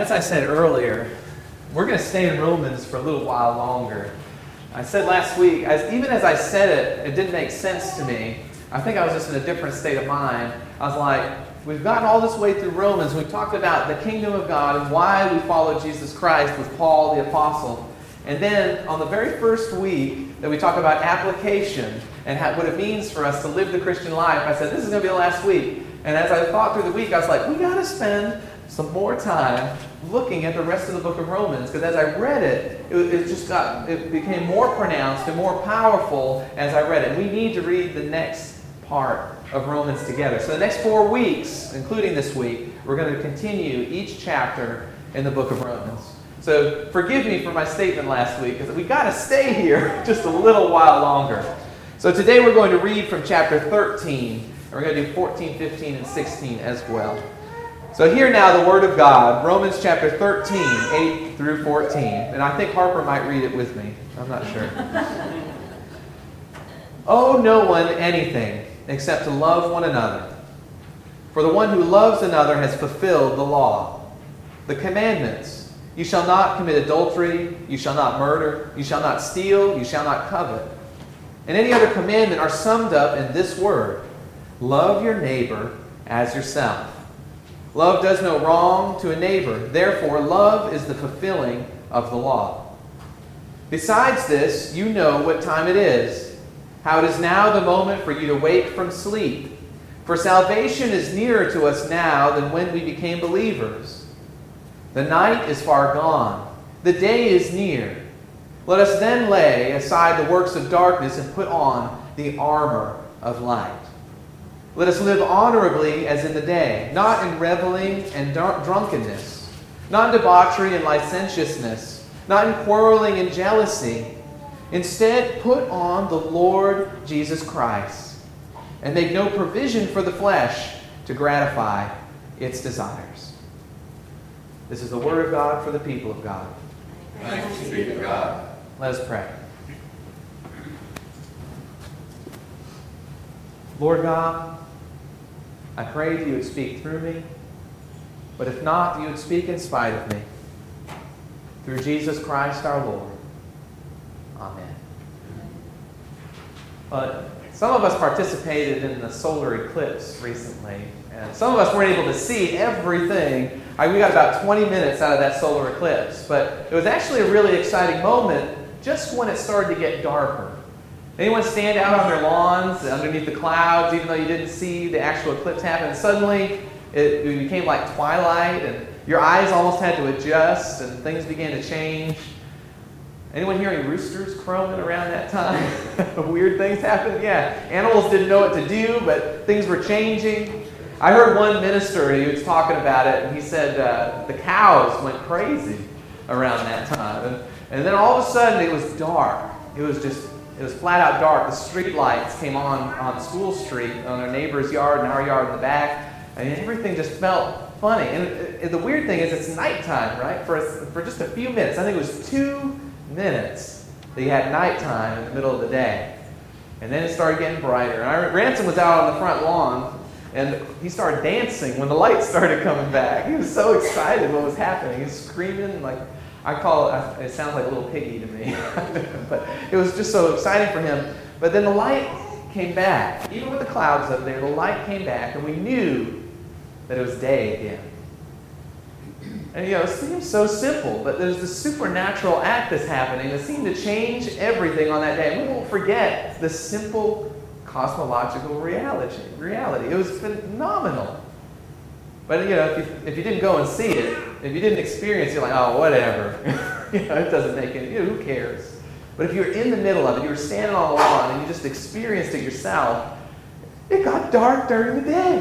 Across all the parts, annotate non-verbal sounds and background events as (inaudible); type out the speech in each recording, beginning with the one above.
as I said earlier, we're going to stay in Romans for a little while longer. I said last week, as, even as I said it, it didn't make sense to me. I think I was just in a different state of mind. I was like, we've gotten all this way through Romans. We've talked about the kingdom of God and why we follow Jesus Christ with Paul the Apostle. And then on the very first week that we talk about application and how, what it means for us to live the Christian life, I said, this is going to be the last week. And as I thought through the week, I was like, we got to spend some more time looking at the rest of the book of Romans because as I read it, it, it, just got it became more pronounced and more powerful as I read it. We need to read the next part of Romans together. So the next four weeks, including this week, we're going to continue each chapter in the book of Romans. So forgive me for my statement last week because we got to stay here (laughs) just a little while longer. So today we're going to read from chapter 13, and we're going to do 14, 15, and 16 as well. So hear now the word of God, Romans chapter 13, 8 through 14. And I think Harper might read it with me. I'm not sure. (laughs) Owe no one anything except to love one another. For the one who loves another has fulfilled the law. The commandments you shall not commit adultery, you shall not murder, you shall not steal, you shall not covet. And any other commandment are summed up in this word love your neighbor as yourself. Love does no wrong to a neighbor. Therefore, love is the fulfilling of the law. Besides this, you know what time it is, how it is now the moment for you to wake from sleep. For salvation is nearer to us now than when we became believers. The night is far gone, the day is near. Let us then lay aside the works of darkness and put on the armor of light. Let us live honorably as in the day, not in reveling and drunkenness, not in debauchery and licentiousness, not in quarreling and jealousy. Instead, put on the Lord Jesus Christ and make no provision for the flesh to gratify its desires. This is the word of God for the people of God. Thanks be to God. Let us pray. Lord God, I pray that you would speak through me, but if not, you would speak in spite of me. Through Jesus Christ our Lord. Amen. But some of us participated in the solar eclipse recently, and some of us weren't able to see everything. we got about 20 minutes out of that solar eclipse, but it was actually a really exciting moment just when it started to get darker. Anyone stand out on their lawns underneath the clouds, even though you didn't see the actual eclipse happen? Suddenly it, became like twilight, and your eyes almost had to adjust, and things began to change. Anyone hearing roosters crowing around that time? (laughs) Weird things happened? Yeah. Animals didn't know what to do, but things were changing. I heard one minister, he was talking about it, and he said uh, the cows went crazy around that time. And, and then all of a sudden it was dark. It was just it was flat out dark. The street lights came on on School Street, on our neighbor's yard and our yard in the back, and everything just felt funny. And it, it, the weird thing is, it's nighttime, right? For, a, for just a few minutes. I think it was two minutes that you had nighttime in the middle of the day. And then it started getting brighter. And I, Ransom was out on the front lawn, and he started dancing when the lights (laughs) started coming back. He was so excited what was happening. He was screaming like I call it, it sounds like a little piggy to me, (laughs) but it was just so exciting for him. But then the light came back. Even with the clouds up there, the light came back, and we knew that it was day again. And you know, it seems so simple, but there's this supernatural act that's happening that seemed to change everything on that day. And we won't forget the simple cosmological reality. Reality. It was phenomenal. But you know, if you, if you didn't go and see it, if you didn't experience it, you're like, oh, whatever. (laughs) you know, it doesn't make any, you know, who cares? But if you're in the middle of it, you were standing all lawn and you just experienced it yourself, it got dark during the day.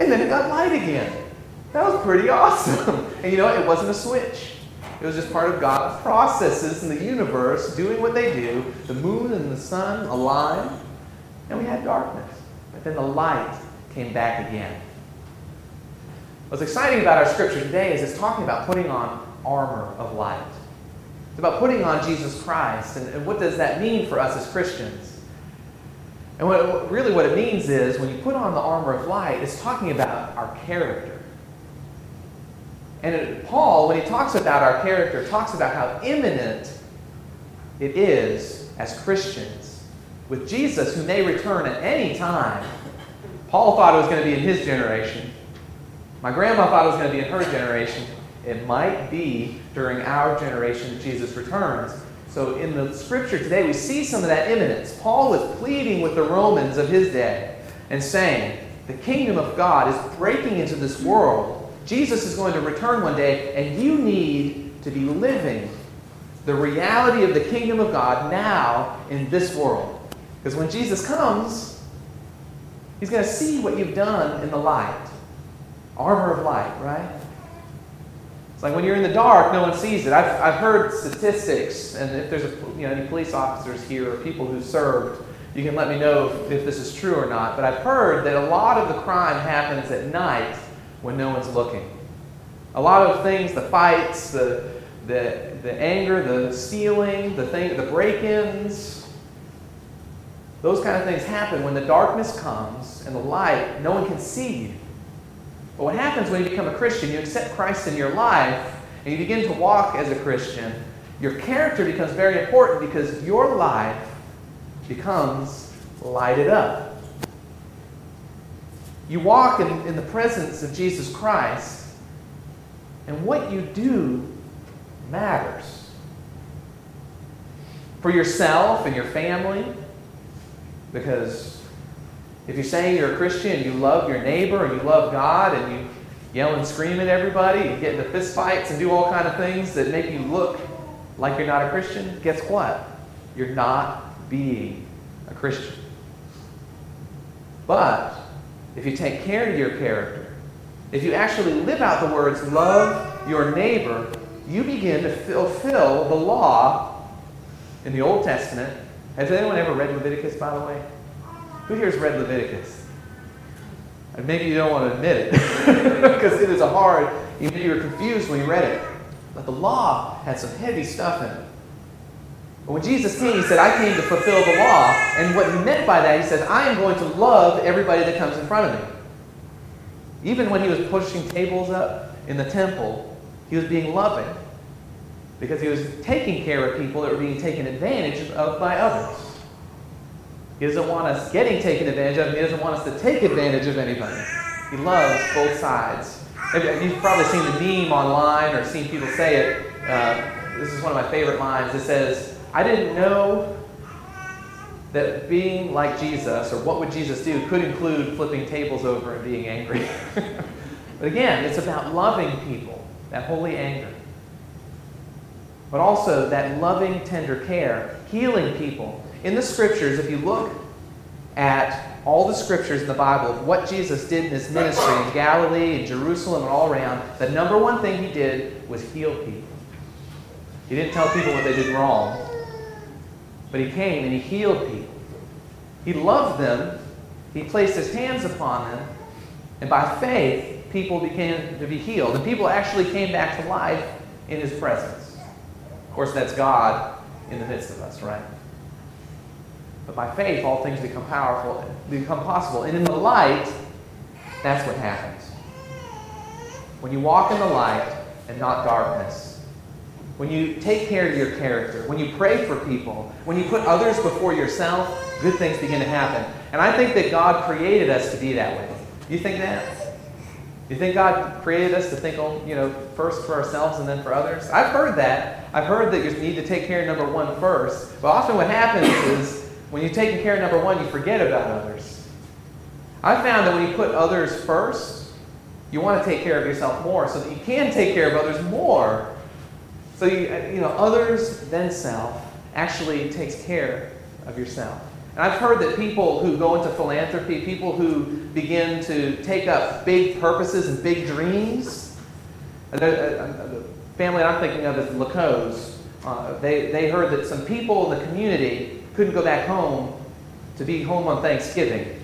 And then it got light again. That was pretty (laughs) awesome. And you know? It wasn't a switch. It was just part of God's processes in the universe doing what they do. The moon and the sun aligned, and we had darkness. But then the light came back again. What's exciting about our scripture today is it's talking about putting on armor of light. It's about putting on Jesus Christ. And, and what does that mean for us as Christians? And what, really, what it means is when you put on the armor of light, it's talking about our character. And it, Paul, when he talks about our character, talks about how imminent it is as Christians. With Jesus, who may return at any time, Paul thought it was going to be in his generation. My grandma thought it was going to be in her generation. It might be during our generation that Jesus returns. So in the scripture today, we see some of that imminence. Paul was pleading with the Romans of his day and saying, The kingdom of God is breaking into this world. Jesus is going to return one day, and you need to be living the reality of the kingdom of God now in this world. Because when Jesus comes, he's going to see what you've done in the light. Armor of light, right? It's like when you're in the dark, no one sees it. I've, I've heard statistics, and if there's a, you know, any police officers here or people who served, you can let me know if, if this is true or not. But I've heard that a lot of the crime happens at night when no one's looking. A lot of things, the fights, the, the, the anger, the stealing, the thing, the break-ins, those kind of things happen when the darkness comes and the light, no one can see you. But what happens when you become a Christian, you accept Christ in your life, and you begin to walk as a Christian, your character becomes very important because your life becomes lighted up. You walk in, in the presence of Jesus Christ, and what you do matters. For yourself and your family, because if you're saying you're a Christian, you love your neighbor and you love God and you yell and scream at everybody, you get into fist fights and do all kind of things that make you look like you're not a Christian, guess what? You're not being a Christian. But if you take care of your character, if you actually live out the words, love your neighbor, you begin to fulfill the law in the Old Testament. Has anyone ever read Leviticus, by the way? Who here has read Leviticus? And maybe you don't want to admit it (laughs) because it is a hard, you were confused when you read it. But the law had some heavy stuff in it. But when Jesus came, he said, I came to fulfill the law. And what he meant by that, he said, I am going to love everybody that comes in front of me. Even when he was pushing tables up in the temple, he was being loving because he was taking care of people that were being taken advantage of by others. He doesn't want us getting taken advantage of, and he doesn't want us to take advantage of anybody. He loves both sides. You've probably seen the meme online or seen people say it. Uh, this is one of my favorite lines. It says, I didn't know that being like Jesus, or what would Jesus do, could include flipping tables over and being angry. (laughs) but again, it's about loving people that holy anger. But also that loving, tender care, healing people. In the scriptures, if you look at all the scriptures in the Bible of what Jesus did in his ministry in Galilee, in Jerusalem, and all around, the number one thing he did was heal people. He didn't tell people what they did wrong, but he came and he healed people. He loved them, he placed his hands upon them, and by faith, people began to be healed. And people actually came back to life in his presence. Of course, that's God in the midst of us, right? But by faith, all things become powerful, and become possible. And in the light, that's what happens. When you walk in the light and not darkness, when you take care of your character, when you pray for people, when you put others before yourself, good things begin to happen. And I think that God created us to be that way. You think that? You think God created us to think, oh, you know, first for ourselves and then for others? I've heard that. I've heard that you need to take care of number one first. But often what happens is when you're taking care of number one, you forget about others. I found that when you put others first, you want to take care of yourself more so that you can take care of others more. So you, you know, others then self actually takes care of yourself. And I've heard that people who go into philanthropy, people who begin to take up big purposes and big dreams, uh, the, uh, the family I'm thinking of is Lacos. Uh, they, they heard that some people in the community couldn't go back home to be home on Thanksgiving.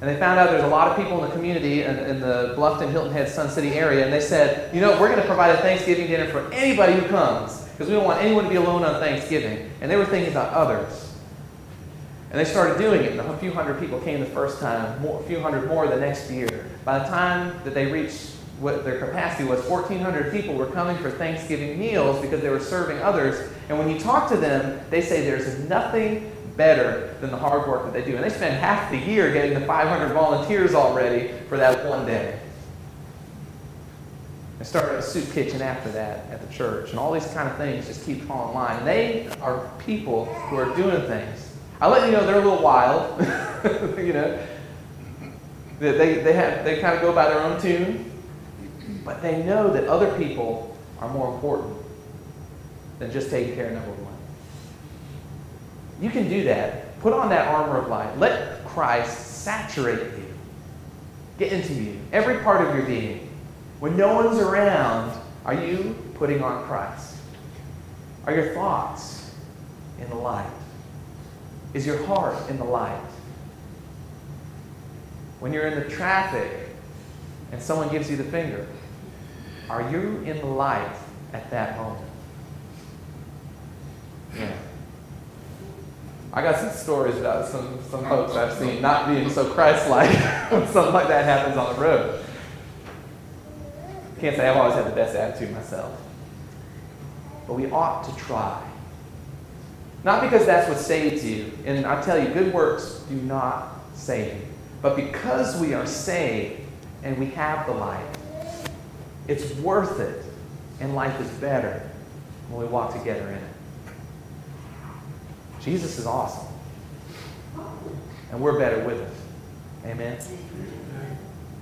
And they found out there's a lot of people in the community in, in the Bluffton, Hilton Head, Sun City area, and they said, you know, we're going to provide a Thanksgiving dinner for anybody who comes because we don't want anyone to be alone on Thanksgiving. And they were thinking about others. And they started doing it, and a few hundred people came the first time, more, a few hundred more the next year. By the time that they reached what their capacity was 1,400 people were coming for Thanksgiving meals because they were serving others. And when you talk to them, they say there's nothing better than the hard work that they do. And they spend half the year getting the 500 volunteers already for that one day. I started a soup kitchen after that at the church. And all these kind of things just keep falling in line. They are people who are doing things. I let you know they're a little wild. (laughs) you know, they, they, have, they kind of go by their own tune. But they know that other people are more important than just taking care of number one. You can do that. Put on that armor of light. Let Christ saturate you, get into you, every part of your being. When no one's around, are you putting on Christ? Are your thoughts in the light? Is your heart in the light? When you're in the traffic and someone gives you the finger, are you in the light at that moment? Yeah. I got some stories about some, some folks I've seen not being so Christ like (laughs) when something like that happens on the road. Can't say I've always had the best attitude myself. But we ought to try. Not because that's what saves you. And I tell you, good works do not save you. But because we are saved and we have the light, it's worth it. And life is better when we walk together in it. Jesus is awesome. And we're better with it. Amen.